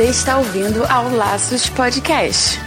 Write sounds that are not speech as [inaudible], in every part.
Você está ouvindo ao Laços Podcast.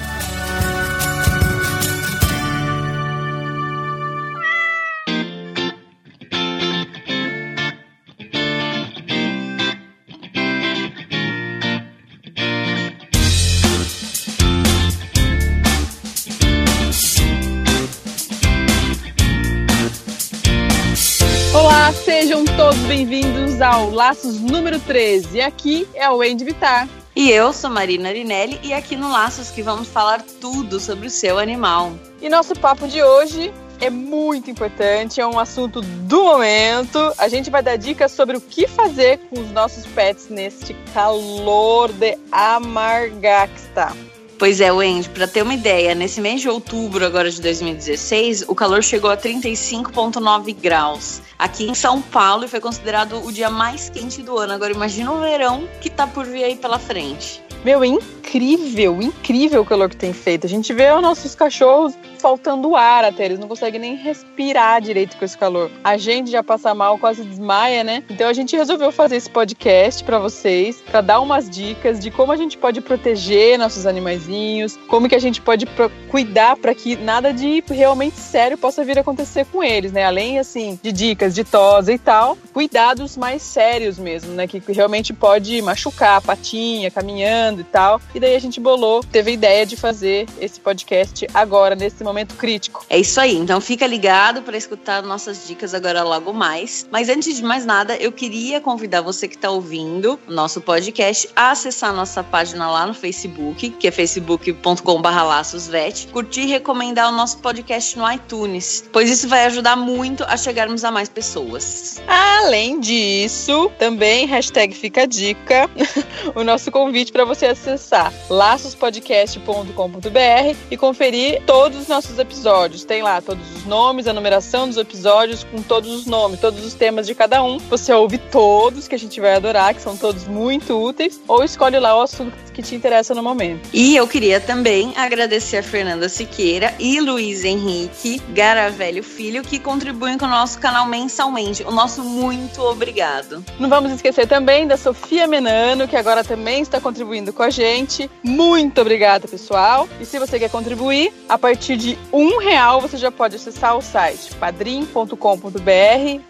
Olá, sejam todos bem-vindos ao Laços número 13. E aqui é o Wendy Vitar. E eu sou Marina Arinelli e aqui no Laços que vamos falar tudo sobre o seu animal. E nosso papo de hoje é muito importante, é um assunto do momento. A gente vai dar dicas sobre o que fazer com os nossos pets neste calor de amargar que está. Pois é, Wendy, para ter uma ideia, nesse mês de outubro agora de 2016, o calor chegou a 35,9 graus aqui em São Paulo e foi considerado o dia mais quente do ano. Agora imagina o verão que tá por vir aí pela frente. Meu, incrível, incrível o calor que tem feito. A gente vê os nossos cachorros faltando ar até, eles não conseguem nem respirar direito com esse calor. A gente já passa mal, quase desmaia, né? Então a gente resolveu fazer esse podcast para vocês, para dar umas dicas de como a gente pode proteger nossos animaizinhos, como que a gente pode cuidar para que nada de realmente sério possa vir a acontecer com eles, né? Além assim de dicas de tosa e tal, cuidados mais sérios mesmo, né? Que realmente pode machucar a patinha, caminhando e tal. E daí a gente bolou, teve a ideia de fazer esse podcast agora, nesse momento crítico. É isso aí. Então fica ligado para escutar nossas dicas agora logo mais. Mas antes de mais nada, eu queria convidar você que está ouvindo o nosso podcast a acessar a nossa página lá no Facebook, que é facebook.com/laçosvet, curtir e recomendar o nosso podcast no iTunes, pois isso vai ajudar muito a chegarmos a mais pessoas. Além disso, também hashtag fica a dica, [laughs] o nosso convite para você acessar laçospodcast.com.br e conferir todos os nossos nossos episódios. Tem lá todos os nomes, a numeração dos episódios com todos os nomes, todos os temas de cada um. Você ouve todos, que a gente vai adorar, que são todos muito úteis, ou escolhe lá o assunto que te interessa no momento. E eu queria também agradecer a Fernanda Siqueira e Luiz Henrique Garavelho Filho, que contribuem com o nosso canal mensalmente. O nosso muito obrigado. Não vamos esquecer também da Sofia Menano, que agora também está contribuindo com a gente. Muito obrigada, pessoal. E se você quer contribuir, a partir de um real você já pode acessar o site padrim.com.br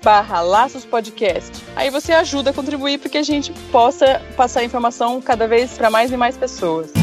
barra Laços Podcast. Aí você ajuda a contribuir para que a gente possa passar informação cada vez para mais e mais pessoas.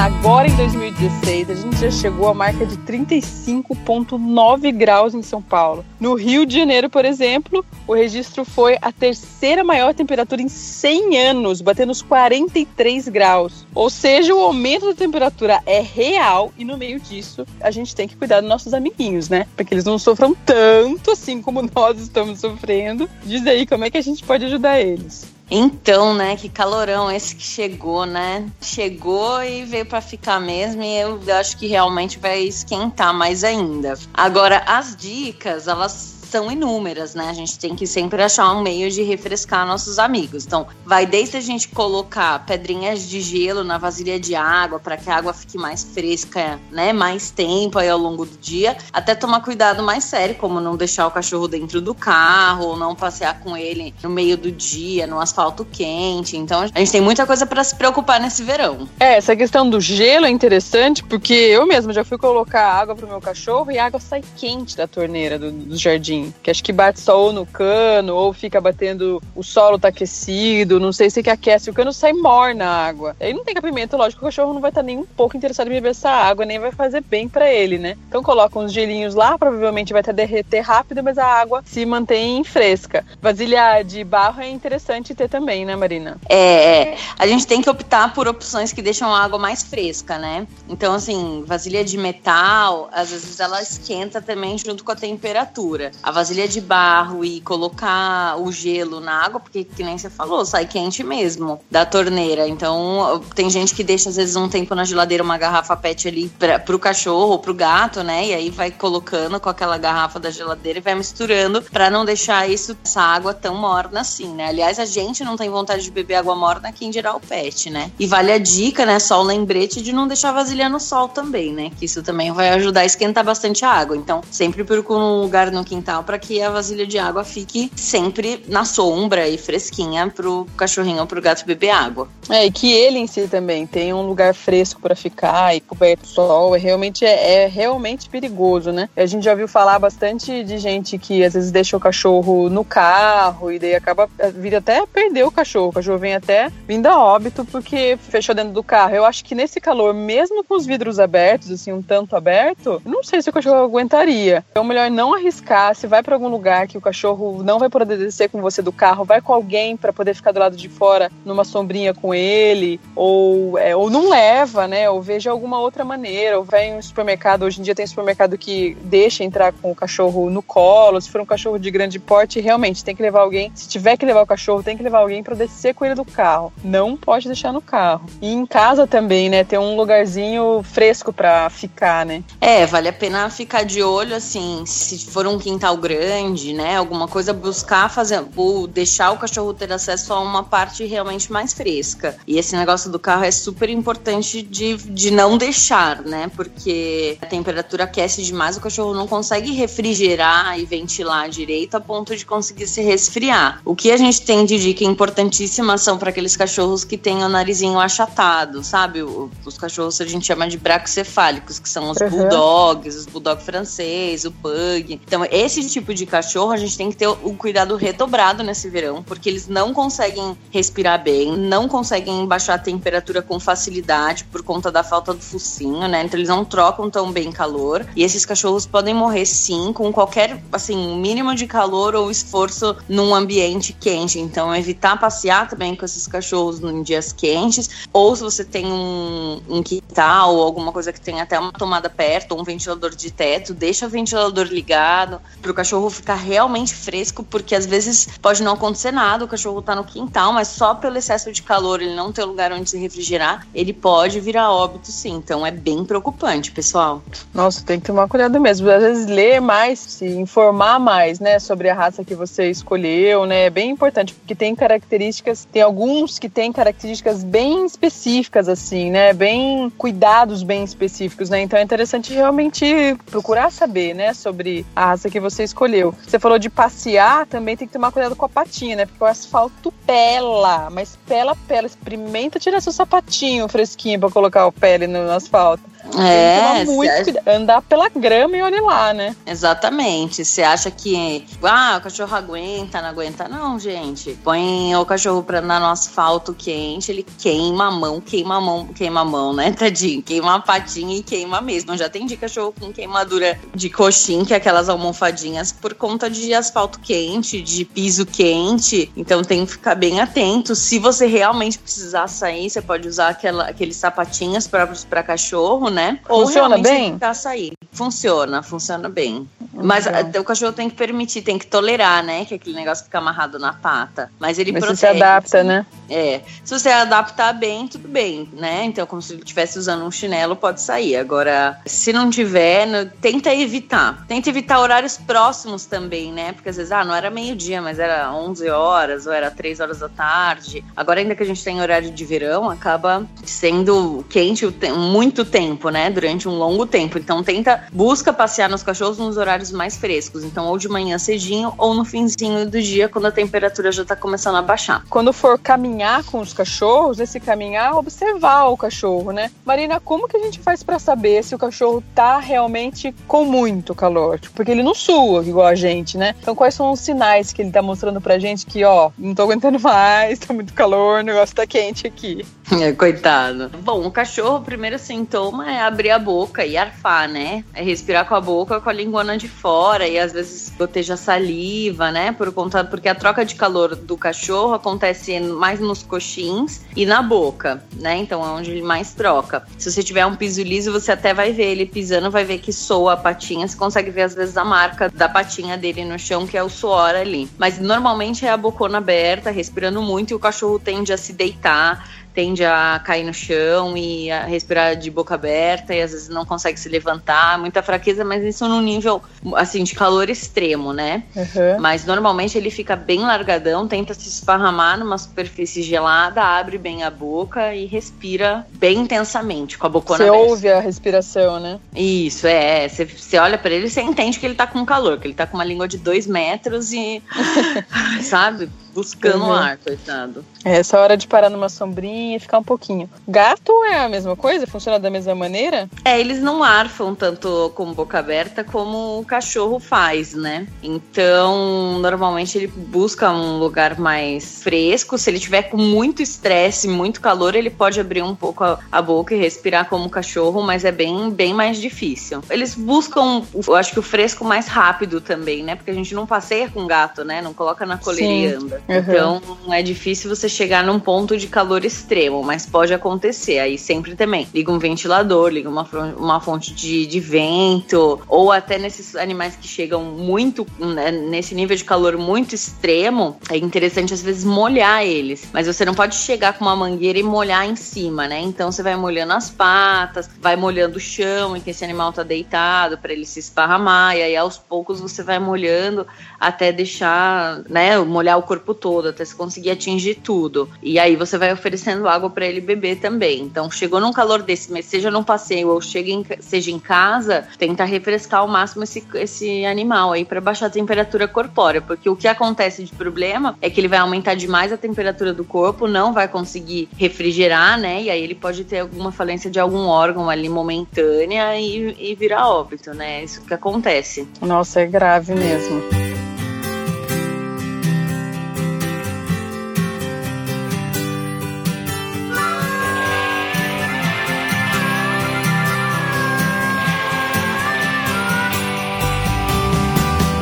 Agora em 2016, a gente já chegou à marca de 35,9 graus em São Paulo. No Rio de Janeiro, por exemplo, o registro foi a terceira maior temperatura em 100 anos, batendo os 43 graus. Ou seja, o aumento da temperatura é real e no meio disso a gente tem que cuidar dos nossos amiguinhos, né? Para que eles não sofram tanto assim como nós estamos sofrendo. Diz aí como é que a gente pode ajudar eles. Então, né, que calorão esse que chegou, né? Chegou e veio para ficar mesmo e eu acho que realmente vai esquentar mais ainda. Agora, as dicas, elas são inúmeras, né? A gente tem que sempre achar um meio de refrescar nossos amigos. Então, vai desde a gente colocar pedrinhas de gelo na vasilha de água para que a água fique mais fresca, né? Mais tempo aí ao longo do dia, até tomar cuidado mais sério, como não deixar o cachorro dentro do carro, ou não passear com ele no meio do dia, no asfalto quente. Então, a gente tem muita coisa para se preocupar nesse verão. É, essa questão do gelo é interessante porque eu mesmo já fui colocar água pro meu cachorro e a água sai quente da torneira do, do jardim que acho que bate só ou no cano, ou fica batendo, o solo tá aquecido, não sei se que aquece, o cano sai morna a água. Aí não tem capimento, lógico, o cachorro não vai estar tá nem um pouco interessado em beber essa água, nem vai fazer bem para ele, né? Então coloca uns gelinhos lá, provavelmente vai até derreter rápido, mas a água se mantém fresca. Vasilha de barro é interessante ter também, né, Marina? É, é, a gente tem que optar por opções que deixam a água mais fresca, né? Então, assim, vasilha de metal, às vezes ela esquenta também junto com a temperatura. A vasilha de barro e colocar o gelo na água, porque que nem você falou, sai quente mesmo da torneira. Então, tem gente que deixa às vezes um tempo na geladeira uma garrafa PET ali pra, pro cachorro ou pro gato, né? E aí vai colocando com aquela garrafa da geladeira e vai misturando para não deixar isso essa água tão morna assim, né? Aliás, a gente não tem vontade de beber água morna, quem dirá o pet, né? E vale a dica, né? Só o lembrete de não deixar a vasilha no sol também, né? Que isso também vai ajudar a esquentar bastante a água. Então, sempre procura um lugar no quintal para que a vasilha de água fique sempre na sombra e fresquinha pro cachorrinho ou pro gato beber água. É, e que ele em si também tenha um lugar fresco para ficar e coberto sol, é realmente é, é, realmente perigoso, né? A gente já ouviu falar bastante de gente que às vezes deixa o cachorro no carro e daí acaba vir até perder o cachorro. O cachorro vem até vindo a óbito porque fechou dentro do carro. Eu acho que nesse calor, mesmo com os vidros abertos, assim, um tanto aberto, não sei se o cachorro aguentaria. Então, melhor não arriscar. Se vai para algum lugar que o cachorro não vai poder descer com você do carro, vai com alguém para poder ficar do lado de fora numa sombrinha com ele, ou, é, ou não leva, né? Ou veja alguma outra maneira. Ou vai em um supermercado. Hoje em dia tem supermercado que deixa entrar com o cachorro no colo. Se for um cachorro de grande porte, realmente tem que levar alguém. Se tiver que levar o cachorro, tem que levar alguém para descer com ele do carro. Não pode deixar no carro. E em casa também, né? Ter um lugarzinho fresco para ficar, né? É, vale a pena ficar de olho, assim, se for um quintal grande, né? Alguma coisa, buscar fazer, ou deixar o cachorro ter acesso a uma parte realmente mais fresca. E esse negócio do carro é super importante de, de não deixar, né? Porque a temperatura aquece demais, o cachorro não consegue refrigerar e ventilar direito a ponto de conseguir se resfriar. O que a gente tem de dica importantíssima são para aqueles cachorros que têm o narizinho achatado, sabe? Os cachorros a gente chama de braxcefálicos, que são os uhum. bulldogs, os bulldog francês, o pug. Então, esse tipo de cachorro a gente tem que ter o cuidado redobrado nesse verão, porque eles não conseguem respirar bem, não conseguem baixar a temperatura com facilidade por conta da falta do focinho, né? Então, eles não trocam tão bem calor. E esses cachorros podem morrer sim com qualquer, assim, mínimo de calor ou esforço num ambiente quente. Então, evitar passear também com esses cachorros em dias quentes. Ou se você tem um, um quintal ou alguma coisa que tem até uma tomada perto, ou um ventilador de teto, deixa o ventilador ligado o cachorro ficar realmente fresco, porque às vezes pode não acontecer nada, o cachorro tá no quintal, mas só pelo excesso de calor, ele não ter lugar onde se refrigerar, ele pode virar óbito sim. Então é bem preocupante, pessoal. Nossa, tem que tomar cuidado mesmo. Às vezes ler mais, se informar mais, né, sobre a raça que você escolheu, né, é bem importante, porque tem características, tem alguns que têm características bem específicas, assim, né, bem cuidados bem específicos, né, então é interessante realmente procurar saber, né, sobre a raça que você escolheu. Você falou de passear, também tem que tomar cuidado com a patinha, né, porque o asfalto pela, mas pela, pela, experimenta tirar seu sapatinho fresquinho para colocar o pele no asfalto. É, muito acha... andar pela grama e olha lá, né? Exatamente. Você acha que ah, o cachorro aguenta, não aguenta? Não, gente. Põe o cachorro pra andar no asfalto quente, ele queima a mão, queima a mão, queima a mão, né, [laughs] tadinho? Queima a patinha e queima mesmo. Já tem de cachorro com queimadura de coxim, que é aquelas almofadinhas, por conta de asfalto quente, de piso quente. Então tem que ficar bem atento. Se você realmente precisar sair, você pode usar aquela, aqueles sapatinhos próprios para cachorro, né? Ou funciona bem? sair. Funciona, funciona bem. Mas o cachorro tem que permitir, tem que tolerar, né? Que aquele negócio fica amarrado na pata. Mas ele Mas protege. se adapta, né? É. Se você adaptar bem, tudo bem, né? Então, como se ele estivesse usando um chinelo, pode sair. Agora, se não tiver, tenta evitar. Tenta evitar horários próximos também, né? Porque às vezes, ah, não era meio-dia, mas era 11 horas ou era 3 horas da tarde. Agora, ainda que a gente tem horário de verão, acaba sendo quente muito tempo, né? Durante um longo tempo. Então, tenta, busca passear nos cachorros nos horários mais frescos. Então, ou de manhã cedinho ou no finzinho do dia, quando a temperatura já tá começando a baixar. Quando for caminhar com os cachorros, esse caminhar, observar o cachorro, né? Marina, como que a gente faz para saber se o cachorro tá realmente com muito calor? Tipo, porque ele não sua igual a gente, né? Então, quais são os sinais que ele tá mostrando pra gente que, ó, não tô aguentando [laughs] mais, tá muito calor, o negócio tá quente aqui? É, [laughs] coitado. Bom, o cachorro, o primeiro sintoma é abrir a boca e arfar, né? É respirar com a boca com a linguana de fora e às vezes goteja saliva, né? Por conta, porque a troca de calor do cachorro acontece mais no nos coxins e na boca, né? Então é onde ele mais troca. Se você tiver um piso liso, você até vai ver ele pisando, vai ver que soa a patinha. Você consegue ver às vezes a marca da patinha dele no chão, que é o suor ali. Mas normalmente é a bocona aberta, respirando muito, e o cachorro tende a se deitar tende a cair no chão e a respirar de boca aberta e às vezes não consegue se levantar, muita fraqueza, mas isso num nível assim de calor extremo, né? Uhum. Mas normalmente ele fica bem largadão, tenta se esparramar numa superfície gelada, abre bem a boca e respira bem intensamente com a bocona Você ouve a respiração, né? Isso, é. Você olha para ele e você entende que ele tá com calor, que ele tá com uma língua de dois metros e. [laughs] sabe? Buscando uhum. ar, coitado. É, essa hora de parar numa sombrinha e ficar um pouquinho. Gato é a mesma coisa? Funciona da mesma maneira? É, eles não arfam tanto com boca aberta como o cachorro faz, né? Então, normalmente ele busca um lugar mais fresco. Se ele tiver com muito estresse, muito calor, ele pode abrir um pouco a, a boca e respirar como o cachorro, mas é bem, bem mais difícil. Eles buscam, eu acho que o fresco mais rápido também, né? Porque a gente não passeia com gato, né? Não coloca na coleira e anda. Uhum. Então é difícil você chegar num ponto de calor extremo, mas pode acontecer. Aí sempre também liga um ventilador, liga uma, uma fonte de, de vento, ou até nesses animais que chegam muito né, nesse nível de calor muito extremo, é interessante às vezes molhar eles. Mas você não pode chegar com uma mangueira e molhar em cima, né? Então você vai molhando as patas, vai molhando o chão em que esse animal tá deitado para ele se esparramar, e aí aos poucos você vai molhando até deixar, né, molhar o corpo todo, até se conseguir atingir tudo. E aí você vai oferecendo água para ele beber também. Então, chegou num calor desse, mas seja num passeio ou chega em, seja em casa, tenta refrescar ao máximo esse, esse animal aí para baixar a temperatura corpórea, porque o que acontece de problema é que ele vai aumentar demais a temperatura do corpo, não vai conseguir refrigerar, né? E aí ele pode ter alguma falência de algum órgão ali momentânea e, e virar óbito, né? Isso que acontece. Nossa, é grave mesmo.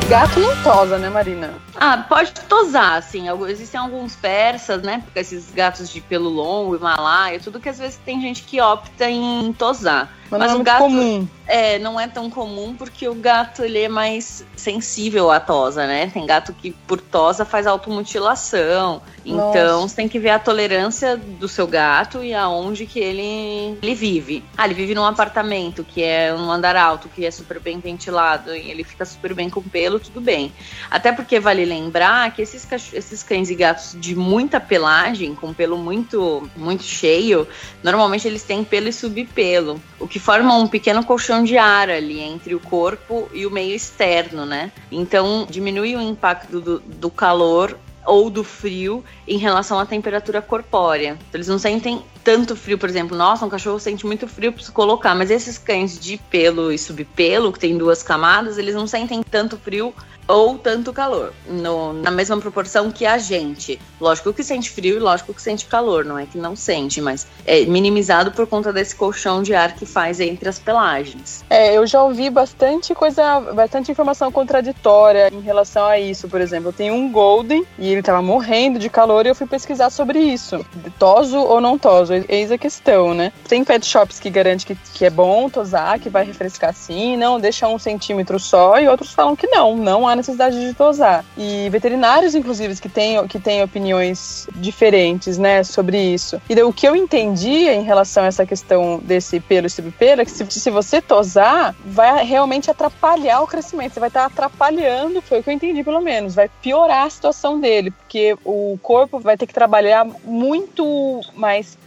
Gato não tosa, né, Marina? Ah, pode tosar, assim. Existem alguns persas, né? Porque esses gatos de pelo longo, Himalaia, tudo que às vezes tem gente que opta em tosar. Mas, Mas não é o gato comum. É, não é tão comum porque o gato ele é mais sensível à tosa, né? Tem gato que por tosa faz automutilação. Nossa. Então você tem que ver a tolerância do seu gato e aonde que ele, ele vive. Ah, ele vive num apartamento que é um andar alto, que é super bem ventilado e ele fica super bem com pelo, tudo bem. Até porque vale lembrar que esses, esses cães e gatos de muita pelagem, com pelo muito, muito cheio, normalmente eles têm pelo e subpelo. O que que formam um pequeno colchão de ar ali entre o corpo e o meio externo, né? Então diminui o impacto do, do calor ou do frio em relação à temperatura corpórea. Então, eles não sentem tanto frio, por exemplo. Nossa, um cachorro sente muito frio para se colocar, mas esses cães de pelo e subpelo, que tem duas camadas, eles não sentem tanto frio ou tanto calor, no, na mesma proporção que a gente. Lógico que sente frio e lógico que sente calor, não é que não sente, mas é minimizado por conta desse colchão de ar que faz entre as pelagens. É, eu já ouvi bastante coisa, bastante informação contraditória em relação a isso, por exemplo. Eu tenho um Golden e ele tava morrendo de calor e eu fui pesquisar sobre isso. Toso ou não toso, eis a questão, né? Tem pet shops que garante que, que é bom tosar, que vai refrescar sim, não, deixa um centímetro só, e outros falam que não, não há necessidade de tosar. E veterinários, inclusive, que têm, que têm opiniões diferentes, né, sobre isso. E o que eu entendi em relação a essa questão desse pelo e subpelo é que se, se você tosar, vai realmente atrapalhar o crescimento. Você vai estar atrapalhando, foi o que eu entendi pelo menos, vai piorar a situação dele, porque o corpo vai ter que trabalhar muito mais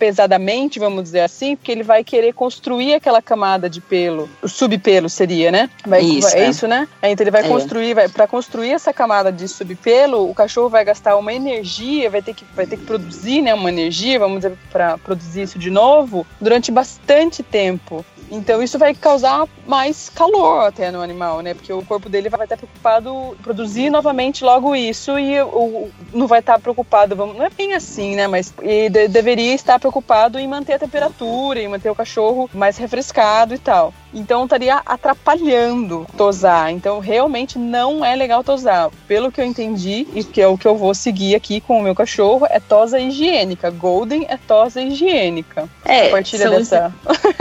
vamos dizer assim, porque ele vai querer construir aquela camada de pelo, o subpelo seria, né? Vai, isso, é, é isso, né? Então ele vai é. construir, vai, para construir essa camada de subpelo, o cachorro vai gastar uma energia, vai ter que, vai ter que produzir né, uma energia, vamos dizer, para produzir isso de novo, durante bastante tempo. Então isso vai causar mais calor até no animal, né? Porque o corpo dele vai estar preocupado em produzir novamente logo isso e o, não vai estar preocupado, vamos, não é bem assim, né? Mas de, deveria estar preocupado em manter a temperatura, em manter o cachorro mais refrescado e tal. Então estaria atrapalhando tosar. Então realmente não é legal tosar. Pelo que eu entendi e que é o que eu vou seguir aqui com o meu cachorro, é tosa higiênica. Golden é tosa higiênica. É, Compartilha dessa.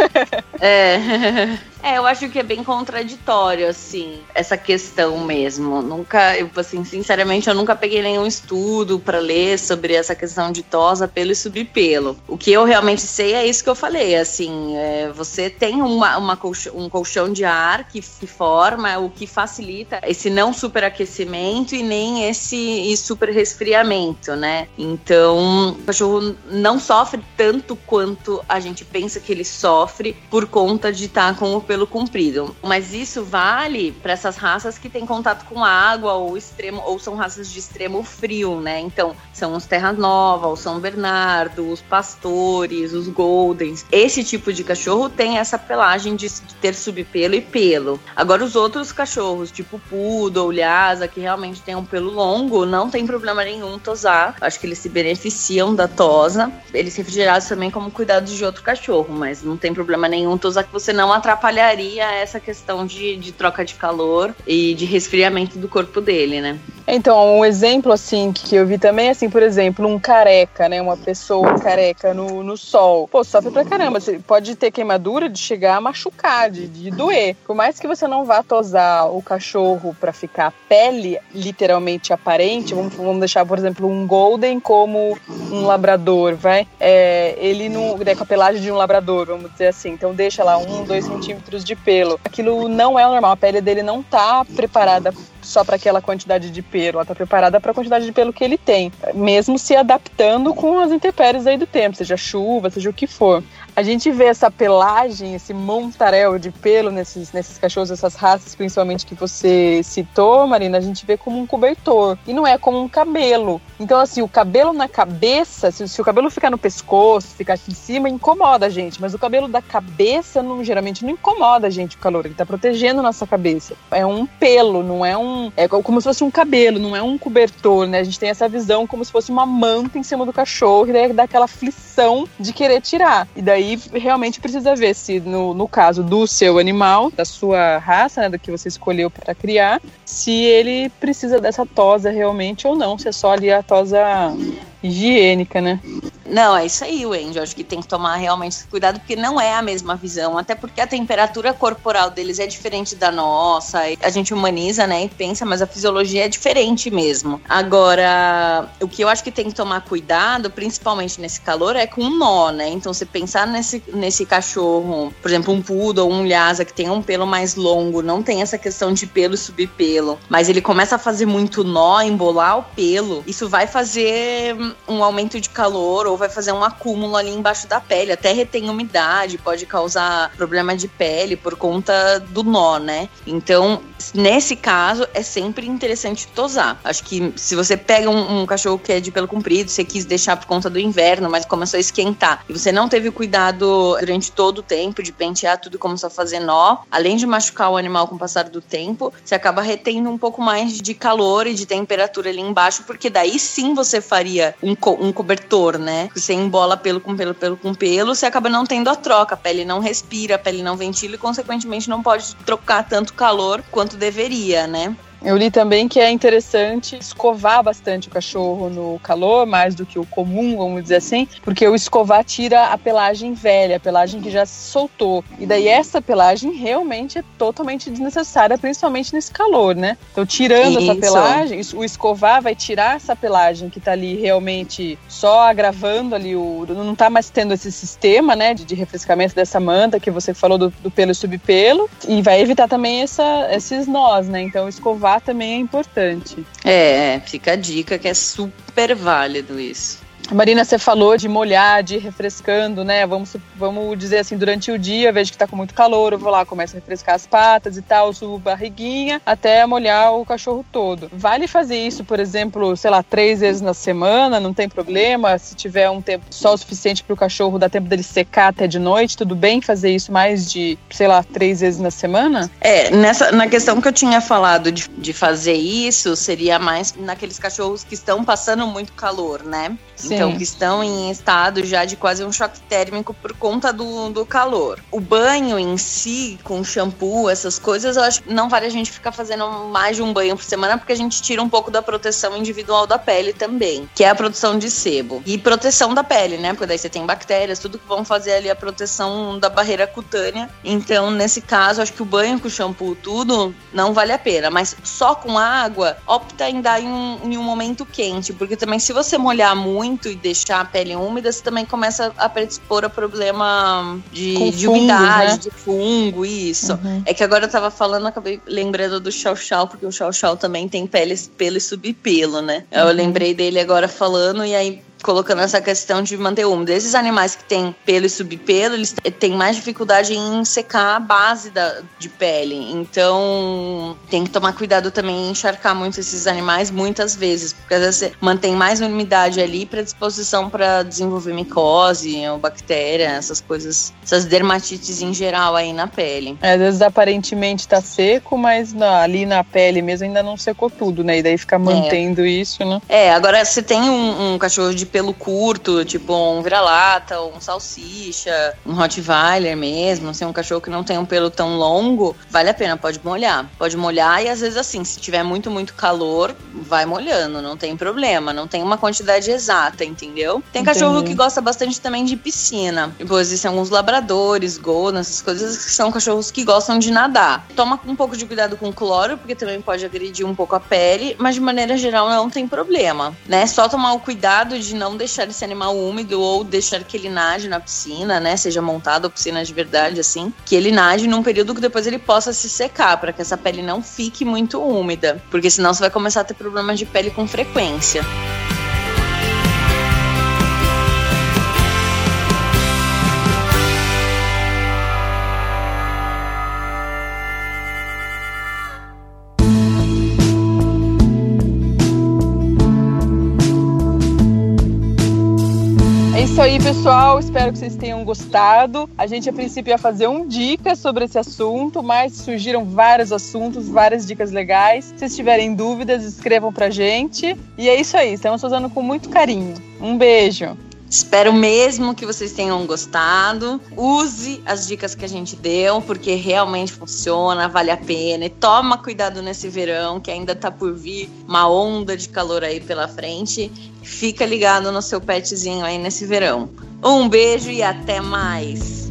[laughs] é. É, eu acho que é bem contraditório, assim, essa questão mesmo. Nunca, eu, assim, sinceramente, eu nunca peguei nenhum estudo para ler sobre essa questão de tosa, pelo e subpelo. O que eu realmente sei é isso que eu falei, assim, é, você tem uma, uma colchão, um colchão de ar que forma, o que facilita esse não superaquecimento e nem esse super resfriamento, né? Então, o cachorro não sofre tanto quanto a gente pensa que ele sofre por conta de estar tá com o pelo comprido. Mas isso vale para essas raças que têm contato com água ou extremo ou são raças de extremo frio, né? Então, são os Terra Nova, o São Bernardo, os pastores, os goldens. Esse tipo de cachorro tem essa pelagem de ter subpelo e pelo. Agora os outros cachorros, tipo poodle, lhasa, que realmente tem um pelo longo, não tem problema nenhum tosar. Acho que eles se beneficiam da tosa. Eles refrigerados também como cuidado de outro cachorro, mas não tem problema nenhum tosar que você não atrapalha atrapalharia essa questão de, de troca de calor e de resfriamento do corpo dele, né? Então, um exemplo assim que eu vi também, assim, por exemplo, um careca, né? Uma pessoa careca no, no sol. Pô, sofre pra caramba. Você pode ter queimadura de chegar a machucar, de, de doer. Por mais que você não vá tosar o cachorro para ficar a pele literalmente aparente, vamos, vamos deixar, por exemplo, um golden como um labrador, vai? É, ele não. Né, com a pelagem de um labrador, vamos dizer assim. Então deixa lá um, dois centímetros de pelo. Aquilo não é normal. A pele dele não tá preparada só para aquela quantidade de pelo, ela está preparada para a quantidade de pelo que ele tem, mesmo se adaptando com as intempéries aí do tempo, seja chuva, seja o que for. A gente vê essa pelagem, esse montaréu de pelo nesses, nesses cachorros, essas raças, principalmente que você citou, Marina, a gente vê como um cobertor e não é como um cabelo. Então, assim, o cabelo na cabeça, se, se o cabelo ficar no pescoço, ficar aqui em cima, incomoda a gente, mas o cabelo da cabeça não, geralmente não incomoda a gente o calor, ele está protegendo nossa cabeça. É um pelo, não é um. É como se fosse um cabelo, não é um cobertor, né? A gente tem essa visão como se fosse uma manta em cima do cachorro, e daí dá aquela aflição de querer tirar. E daí aí realmente precisa ver se, no, no caso do seu animal, da sua raça, né, do que você escolheu para criar, se ele precisa dessa tosa realmente ou não, se é só ali a tosa higiênica, né? Não, é isso aí, Wendy. Eu acho que tem que tomar realmente cuidado, porque não é a mesma visão. Até porque a temperatura corporal deles é diferente da nossa. A gente humaniza, né? Pensa, mas a fisiologia é diferente mesmo. Agora, o que eu acho que tem que tomar cuidado, principalmente nesse calor, é com o nó, né? Então, você pensar nesse, nesse cachorro, por exemplo, um poodle ou um lhasa que tem um pelo mais longo, não tem essa questão de pelo e subpelo, mas ele começa a fazer muito nó, embolar o pelo, isso vai fazer um aumento de calor ou vai fazer um acúmulo ali embaixo da pele, até retém umidade, pode causar problema de pele por conta do nó, né? Então, nesse caso, é sempre interessante tosar. Acho que se você pega um, um cachorro que é de pelo comprido, você quis deixar por conta do inverno, mas começou a esquentar, e você não teve o cuidado durante todo o tempo de pentear tudo, começou a fazer nó, além de machucar o animal com o passar do tempo, você acaba retendo um pouco mais de calor e de temperatura ali embaixo, porque daí sim você faria um, co um cobertor, né? Você embola pelo com pelo, pelo com pelo, você acaba não tendo a troca. A pele não respira, a pele não ventila e, consequentemente, não pode trocar tanto calor quanto deveria, né? Eu li também que é interessante escovar bastante o cachorro no calor, mais do que o comum, vamos dizer assim, porque o escovar tira a pelagem velha, a pelagem que já se soltou. E daí essa pelagem realmente é totalmente desnecessária, principalmente nesse calor, né? Então, tirando Isso. essa pelagem, o escovar vai tirar essa pelagem que tá ali realmente só agravando ali o. Não tá mais tendo esse sistema, né, de, de refrescamento dessa manta que você falou do, do pelo e subpelo, e vai evitar também essa, esses nós, né? Então, escovar também é importante. É, fica a dica que é super válido isso. Marina, você falou de molhar, de refrescando, né? Vamos, vamos dizer assim, durante o dia, vejo que tá com muito calor, eu vou lá, começo a refrescar as patas e tal, subo barriguinha, até molhar o cachorro todo. Vale fazer isso, por exemplo, sei lá, três vezes na semana, não tem problema. Se tiver um tempo só o suficiente para o cachorro, dá tempo dele secar até de noite, tudo bem fazer isso mais de, sei lá, três vezes na semana? É, nessa, na questão que eu tinha falado de, de fazer isso, seria mais naqueles cachorros que estão passando muito calor, né? Então, que estão em estado já de quase um choque térmico por conta do, do calor. O banho em si, com shampoo, essas coisas, eu acho que não vale a gente ficar fazendo mais de um banho por semana, porque a gente tira um pouco da proteção individual da pele também, que é a produção de sebo. E proteção da pele, né? Porque daí você tem bactérias, tudo que vão fazer ali a proteção da barreira cutânea. Então, nesse caso, acho que o banho com shampoo, tudo, não vale a pena. Mas só com água, opta em dar em um, em um momento quente, porque também se você molhar muito e deixar a pele úmida, você também começa a predispor a problema de, de umidade, né? de fungo, isso. Uhum. É que agora eu tava falando, acabei lembrando do chau chau, porque o chau chau também tem pele, pelo e subpelo, né? Uhum. Eu lembrei dele agora falando, e aí colocando essa questão de manter úmido. Esses animais que têm pelo e subpelo, eles têm mais dificuldade em secar a base da, de pele. Então, tem que tomar cuidado também em encharcar muito esses animais muitas vezes, porque às vezes você mantém mais umidade ali para disposição para desenvolver micose ou bactéria, essas coisas, essas dermatites em geral aí na pele. Às vezes aparentemente tá seco, mas na, ali na pele mesmo ainda não secou tudo, né? E daí fica é. mantendo é. isso, né? É, agora você tem um, um cachorro de pelo curto, tipo um vira-lata, um salsicha, um Rottweiler mesmo, assim, um cachorro que não tem um pelo tão longo, vale a pena, pode molhar. Pode molhar e às vezes assim, se tiver muito, muito calor, vai molhando, não tem problema, não tem uma quantidade exata, entendeu? Tem Entendi. cachorro que gosta bastante também de piscina. Tipo, existem alguns labradores, golden, essas coisas que são cachorros que gostam de nadar. Toma um pouco de cuidado com cloro, porque também pode agredir um pouco a pele, mas de maneira geral não tem problema, né? Só tomar o cuidado de não deixar esse animal úmido ou deixar que ele nade na piscina, né? Seja montado ou piscina de verdade, assim. Que ele nade num período que depois ele possa se secar, para que essa pele não fique muito úmida. Porque senão você vai começar a ter problemas de pele com frequência. Aí, pessoal. Espero que vocês tenham gostado. A gente, a princípio, ia fazer um dica sobre esse assunto, mas surgiram vários assuntos, várias dicas legais. Se tiverem dúvidas, escrevam pra gente. E é isso aí. Estamos fazendo com muito carinho. Um beijo. Espero mesmo que vocês tenham gostado. Use as dicas que a gente deu, porque realmente funciona, vale a pena. E toma cuidado nesse verão, que ainda tá por vir uma onda de calor aí pela frente. Fica ligado no seu petzinho aí nesse verão. Um beijo e até mais!